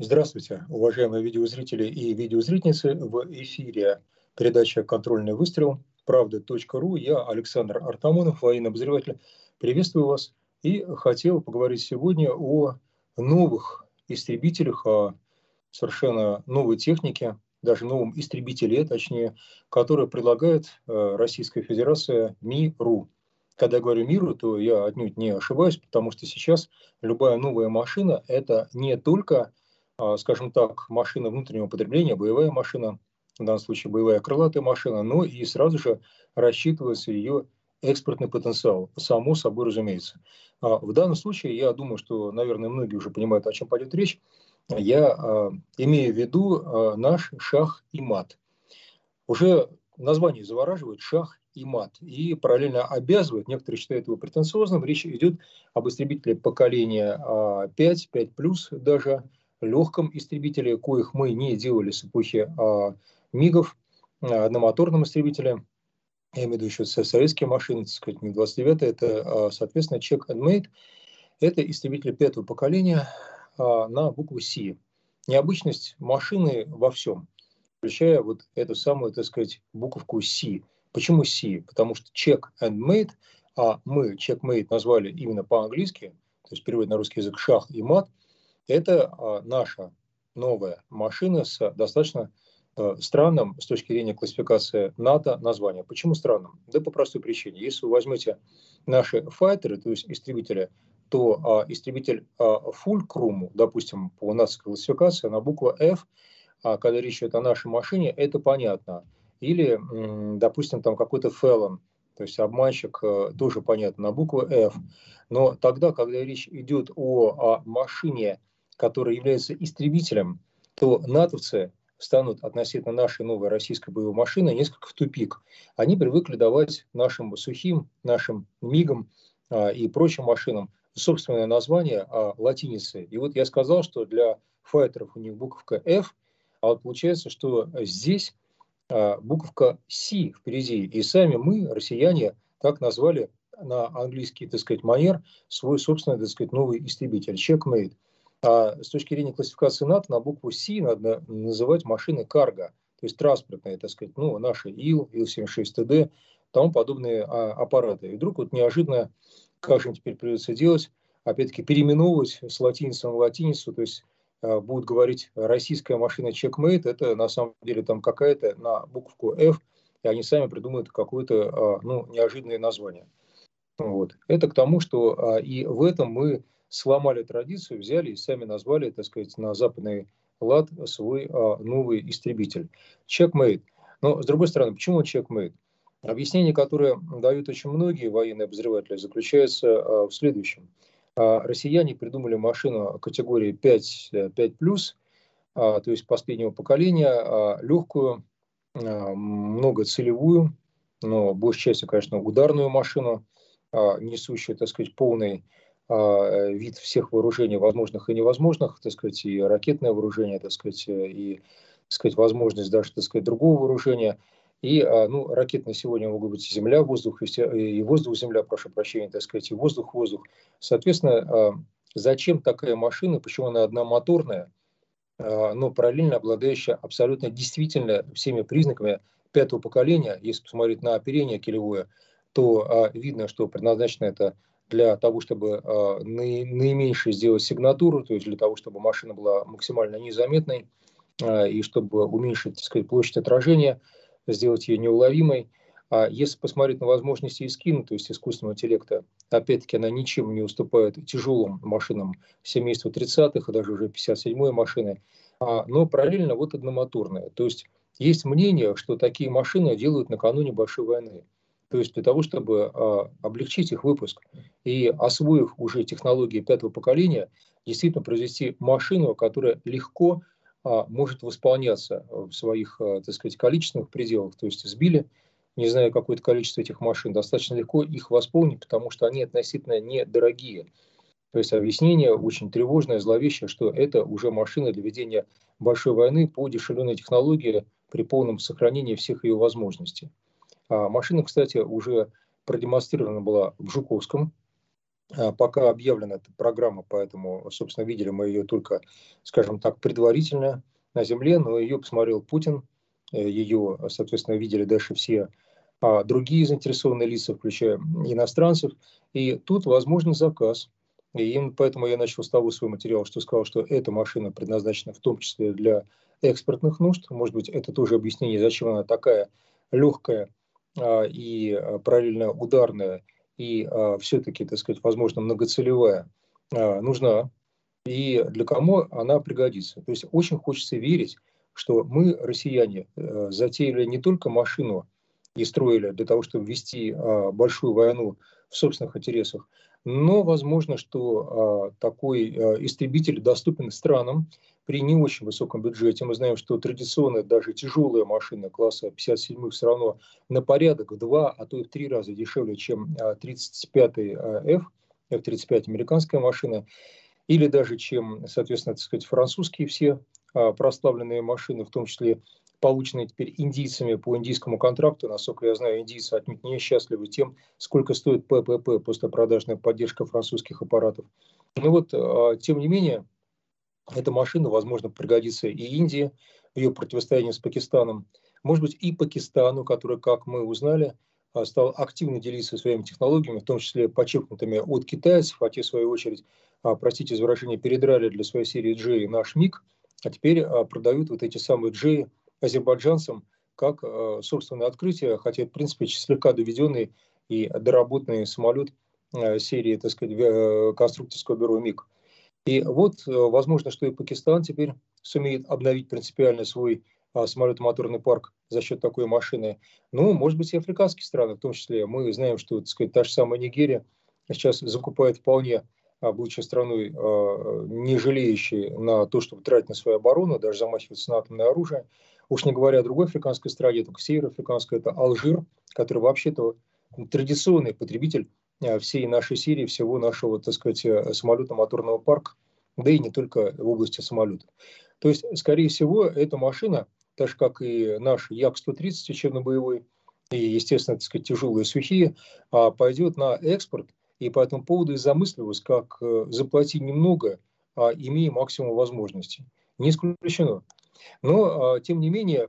Здравствуйте, уважаемые видеозрители и видеозрительницы. В эфире передача «Контрольный выстрел» правда.ру. Я Александр Артамонов, военный обозреватель. Приветствую вас и хотел поговорить сегодня о новых истребителях, о совершенно новой технике, даже новом истребителе, точнее, который предлагает э, Российская Федерация МИРУ. Когда я говорю миру, то я отнюдь не ошибаюсь, потому что сейчас любая новая машина – это не только скажем так, машина внутреннего потребления, боевая машина, в данном случае боевая крылатая машина, но и сразу же рассчитывается ее экспортный потенциал, само собой разумеется. А, в данном случае, я думаю, что, наверное, многие уже понимают, о чем пойдет речь, я а, имею в виду наш шах и мат. Уже название завораживает шах и мат. И параллельно обязывает, некоторые считают его претенциозным, речь идет об истребителе поколения 5, 5 плюс даже, легком истребителе, коих мы не делали с эпохи а, МИГов, а, одномоторном истребителе, я имею в виду еще советские машины, так сказать, МиГ-29, это, а, соответственно, Check and Mate, это истребитель пятого поколения а, на букву С. Необычность машины во всем, включая вот эту самую, так сказать, буковку С. Почему С? Потому что Check and Mate, а мы Checkmate назвали именно по-английски, то есть перевод на русский язык шах и мат, это а, наша новая машина с достаточно а, странным с точки зрения классификации НАТО названием. Почему странным? Да по простой причине. Если вы возьмете наши файтеры, то есть истребители, то а, истребитель а, Fulcrum, допустим, по нацистской классификации, на букву F, а, когда речь идет о нашей машине, это понятно. Или, м, допустим, там какой-то Felon, то есть обманщик, э, тоже понятно, на букву F. Но тогда, когда речь идет о, о машине, который является истребителем, то натовцы станут относительно нашей новой российской боевой машины несколько в тупик. Они привыкли давать нашим сухим, нашим МИГам а, и прочим машинам собственное название а, латиницы. И вот я сказал, что для файтеров у них буковка F, а вот получается, что здесь а, буковка C впереди. И сами мы, россияне, так назвали на английский, так сказать, манер свой собственный, так сказать, новый истребитель, checkmate. А с точки зрения классификации НАТО на букву С надо называть машины карго, то есть транспортные, так сказать, ну, наши ИЛ, ИЛ-76ТД, тому подобные а, аппараты. И вдруг вот неожиданно, как же теперь придется делать, опять-таки переименовывать с латиницы на латиницу, то есть а, будут говорить российская машина Checkmate, это на самом деле там какая-то на букву F, и они сами придумают какое-то а, ну, неожиданное название. Вот. Это к тому, что а, и в этом мы сломали традицию, взяли и сами назвали, так сказать, на западный лад свой а, новый истребитель. Checkmate. Но, с другой стороны, почему checkmate? Объяснение, которое дают очень многие военные обозреватели, заключается а, в следующем. А, россияне придумали машину категории 5, 5+, а, то есть последнего поколения, а, легкую, а, многоцелевую, но большей частью, конечно, ударную машину, а, несущую, так сказать, полный вид всех вооружений, возможных и невозможных, так сказать, и ракетное вооружение, так сказать, и так сказать, возможность даже, так сказать, другого вооружения. И, а, ну, ракетные сегодня могут быть земля, воздух, и воздух, земля, прошу прощения, так сказать, и воздух, воздух. Соответственно, а, зачем такая машина, почему она одномоторная, но параллельно обладающая абсолютно действительно всеми признаками пятого поколения, если посмотреть на оперение килевое, то видно, что предназначено это для того, чтобы э, наименьшее сделать сигнатуру, то есть для того, чтобы машина была максимально незаметной э, и чтобы уменьшить так сказать, площадь отражения, сделать ее неуловимой. А если посмотреть на возможности Искина, то есть искусственного интеллекта, опять-таки она ничем не уступает тяжелым машинам семейства 30-х и даже уже 57-й машины, а, но параллельно вот одномоторная. То есть есть мнение, что такие машины делают накануне большой войны то есть для того, чтобы а, облегчить их выпуск и освоив уже технологии пятого поколения, действительно произвести машину, которая легко а, может восполняться в своих, а, так сказать, количественных пределах. То есть сбили, не знаю, какое-то количество этих машин, достаточно легко их восполнить, потому что они относительно недорогие. То есть объяснение очень тревожное, зловещее, что это уже машина для ведения большой войны по дешевленной технологии при полном сохранении всех ее возможностей. А машина, кстати, уже продемонстрирована была в Жуковском. а, пока объявлена эта программа, поэтому, собственно, видели мы ее только, скажем так, предварительно на земле, но ее посмотрел Путин, э, ее, соответственно, видели дальше все а другие заинтересованные лица, включая иностранцев. И тут возможен заказ. И именно поэтому я начал с того свой материал, что сказал, что эта машина предназначена в том числе для экспортных нужд. Может быть, это тоже объяснение, зачем она такая легкая и а, параллельно ударная, и а, все-таки, так сказать, возможно, многоцелевая, а, нужна. И для кому она пригодится. То есть очень хочется верить, что мы, россияне, э, затеяли не только машину, и строили для того, чтобы вести а, большую войну в собственных интересах. Но возможно, что а, такой а, истребитель доступен странам при не очень высоком бюджете. Мы знаем, что традиционно даже тяжелая машина класса 57 все равно на порядок в два, а то и в три раза дешевле, чем 35-й F, F-35 американская машина, или даже чем, соответственно, так сказать, французские все прославленные машины, в том числе полученные теперь индийцами по индийскому контракту. Насколько я знаю, индийцы отнюдь не счастливы тем, сколько стоит ППП, послепродажная поддержка французских аппаратов. Ну вот, а, тем не менее, эта машина, возможно, пригодится и Индии в ее противостоянии с Пакистаном. Может быть, и Пакистану, который, как мы узнали, а, стал активно делиться своими технологиями, в том числе подчеркнутыми от китайцев, а те, в свою очередь, а, простите за выражение, передрали для своей серии G наш МиГ, а теперь продают вот эти самые G азербайджанцам как собственное открытие, хотя, в принципе, слегка доведенный и доработанный самолет серии, так сказать, э, конструкторского бюро МиГ. И вот, возможно, что и Пакистан теперь сумеет обновить принципиально свой самолетомоторный парк за счет такой машины. Ну, может быть, и африканские страны, в том числе. Мы знаем, что, так сказать, та же самая Нигерия сейчас закупает вполне будучи страной, не жалеющей на то, чтобы тратить на свою оборону, даже замахиваться на атомное оружие. Уж не говоря о другой африканской стране, только североафриканской, это Алжир, который вообще-то традиционный потребитель э, всей нашей Сирии, всего нашего, так сказать, э, самолетно-моторного парка, да и не только в области самолетов. То есть, скорее всего, эта машина, так же как и наш Як-130 учебно-боевой, и, естественно, так сказать, тяжелые сухие, а пойдет на экспорт, и по этому поводу и замысливалось, как э, заплатить немного, а имея максимум возможностей. Не исключено. Но, а, тем не менее,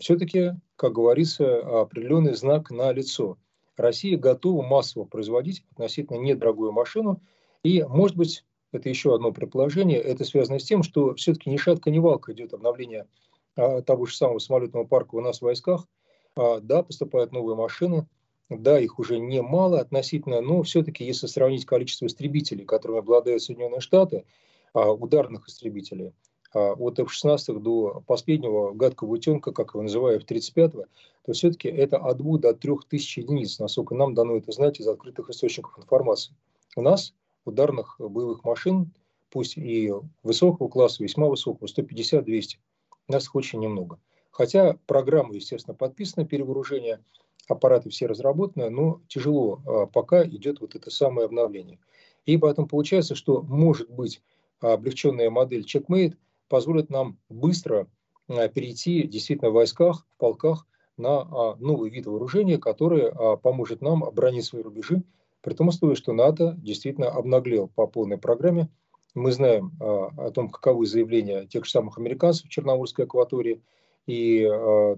все-таки, как говорится, определенный знак на лицо. Россия готова массово производить относительно недорогую машину. И, может быть, это еще одно предположение, это связано с тем, что все-таки ни шатка, ни валка идет обновление а, того же самого самолетного парка у нас в войсках. А, да, поступают новые машины, да, их уже немало относительно, но все-таки, если сравнить количество истребителей, которыми обладают Соединенные Штаты, ударных истребителей, а, от F-16 до последнего гадкого утенка, как его называют, F-35, то все-таки это от 2 до 3 тысяч единиц, насколько нам дано это знать из открытых источников информации. У нас ударных боевых машин, пусть и высокого класса, весьма высокого, 150-200, у нас их очень немного. Хотя программа, естественно, подписана, перевооружение, аппараты все разработаны, но тяжело а, пока идет вот это самое обновление. И поэтому получается, что может быть облегченная модель Checkmate – позволит нам быстро э, перейти действительно в войсках, в полках на а, новый вид вооружения, который а, поможет нам оборонить свои рубежи, при том условии, что НАТО действительно обнаглел по полной программе. Мы знаем а, о том, каковы заявления тех же самых американцев в Черноморской акватории и,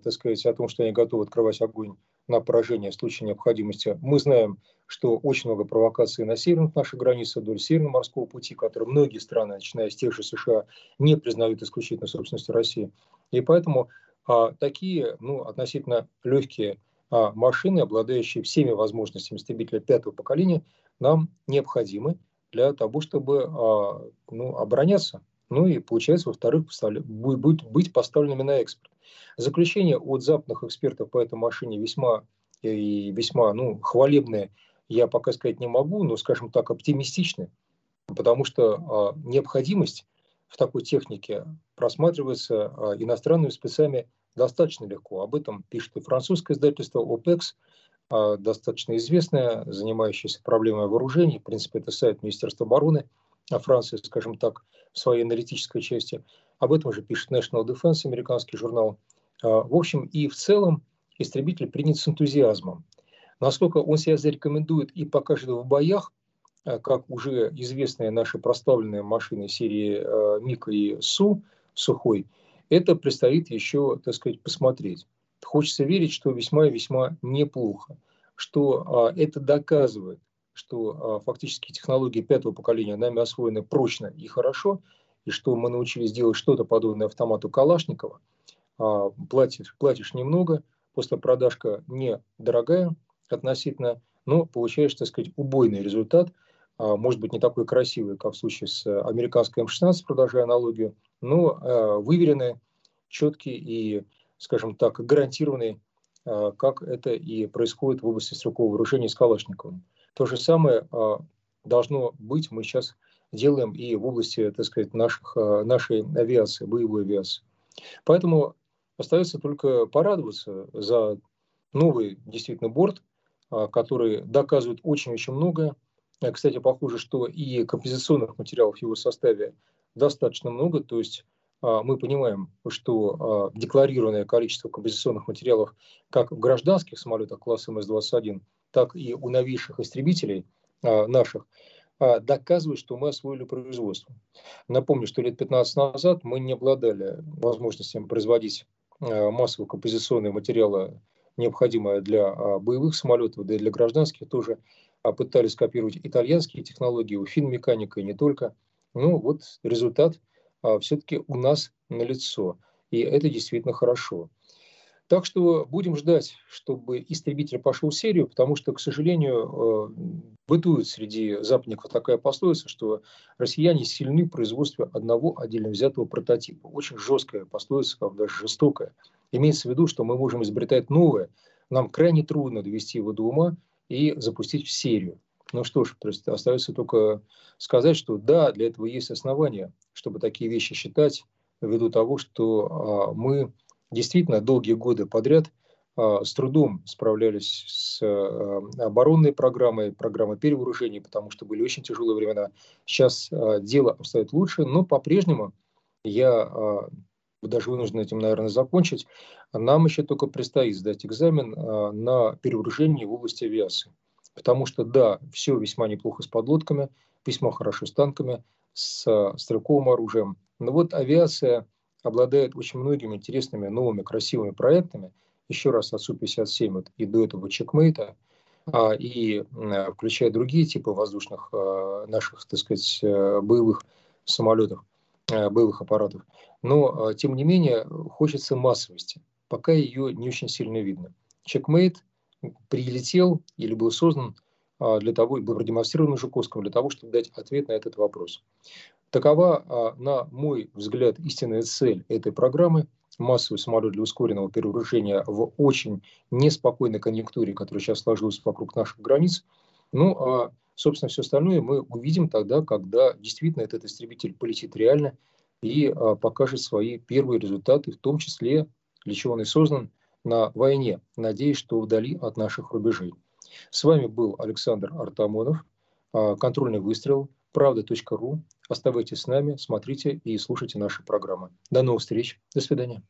так сказать, о том, что они готовы открывать огонь на поражение в случае необходимости. Мы знаем, что очень много провокаций на северных наших границах, вдоль Северного морского пути, которые многие страны, начиная с тех же США, не признают исключительно собственностью России. И поэтому а, такие ну, относительно легкие а, машины, обладающие всеми возможностями истребителя пятого поколения, нам необходимы для того, чтобы а, ну, обороняться. Ну и, получается, во-вторых, будет быть поставленными на экспорт. Заключение от западных экспертов по этой машине весьма и весьма ну, хвалебное, я пока сказать не могу, но, скажем так, оптимистичное, потому что а, необходимость в такой технике просматривается а, иностранными спецами достаточно легко. Об этом пишет и французское издательство OPEX, а, достаточно известное, занимающееся проблемой вооружений. В принципе, это сайт Министерства обороны Франции, скажем так, в своей аналитической части. Об этом же пишет National Defense, американский журнал. В общем и в целом истребитель принят с энтузиазмом. Насколько он себя зарекомендует и покажет в боях, как уже известные наши проставленные машины серии Мика и Су, Сухой, это предстоит еще, так сказать, посмотреть. Хочется верить, что весьма и весьма неплохо, что это доказывает, что фактически технологии пятого поколения нами освоены прочно и хорошо, и что мы научились делать что-то подобное автомату Калашникова. Платишь, платишь немного, после продажка недорогая относительно, но получаешь, так сказать, убойный результат. А, может быть, не такой красивый, как в случае с американской М-16, продолжая аналогию, но а, выверенный, четкий и, скажем так, гарантированный, а, как это и происходит в области стрелкового вооружения с Калашниковым. То же самое должно быть, мы сейчас делаем и в области, так сказать, наших, нашей авиации, боевой авиации. Поэтому Остается только порадоваться за новый действительно борт, а, который доказывает очень-очень многое. Э, кстати, похоже, что и композиционных материалов в его составе достаточно много, то есть а, мы понимаем, что а, декларированное количество композиционных материалов как в гражданских самолетах класса МС-21, так и у новейших истребителей наших доказывает, что мы освоили производство. Напомню, что лет 15 назад мы не обладали возможностями производить массового композиционного материала, необходимое для а, боевых самолетов, да и для гражданских тоже а, пытались копировать итальянские технологии, у финмеканика и не только. Ну вот результат а, все-таки у нас налицо. И это действительно хорошо. Так что будем ждать, чтобы истребитель пошел в серию, потому что, к сожалению, бытует среди западников такая пословица, что россияне сильны в производстве одного отдельно взятого прототипа. Очень жесткая пословица, даже жестокая. Имеется в виду, что мы можем изобретать новое, нам крайне трудно довести его до ума и запустить в серию. Ну что ж, то есть остается только сказать, что да, для этого есть основания, чтобы такие вещи считать, ввиду того, что а, мы действительно долгие годы подряд а, с трудом справлялись с а, оборонной программой, программой перевооружения, потому что были очень тяжелые времена. Сейчас дело обстоит лучше, но по-прежнему я даже вынужден этим, наверное, закончить. Нам еще только предстоит сдать экзамен на перевооружение в области авиации. Потому что, да, все весьма неплохо с подлодками, весьма хорошо с танками, с стрелковым оружием. Но вот авиация – обладает очень многими интересными, новыми, красивыми проектами. Еще раз от Су-57 вот, и до этого чекмейта, а, и включая другие типы воздушных а, наших, так сказать, боевых самолетов, боевых аппаратов. Но, а, тем не менее, хочется массовости. Пока ее не очень сильно видно. Чекмейт прилетел или был создан а, для того, был продемонстрирован Жуковскому для того, чтобы дать ответ на этот вопрос. Такова, на мой взгляд, истинная цель этой программы – массовый самолет для ускоренного перевооружения в очень неспокойной конъюнктуре, которая сейчас сложилась вокруг наших границ. Ну, а, собственно, все остальное мы увидим тогда, когда действительно этот истребитель полетит реально и а, покажет свои первые результаты, в том числе, для чего он и создан, на войне. Надеюсь, что вдали от наших рубежей. С вами был Александр Артамонов, контрольный выстрел – правда.ру. Оставайтесь с нами, смотрите и слушайте наши программы. До новых встреч. До свидания.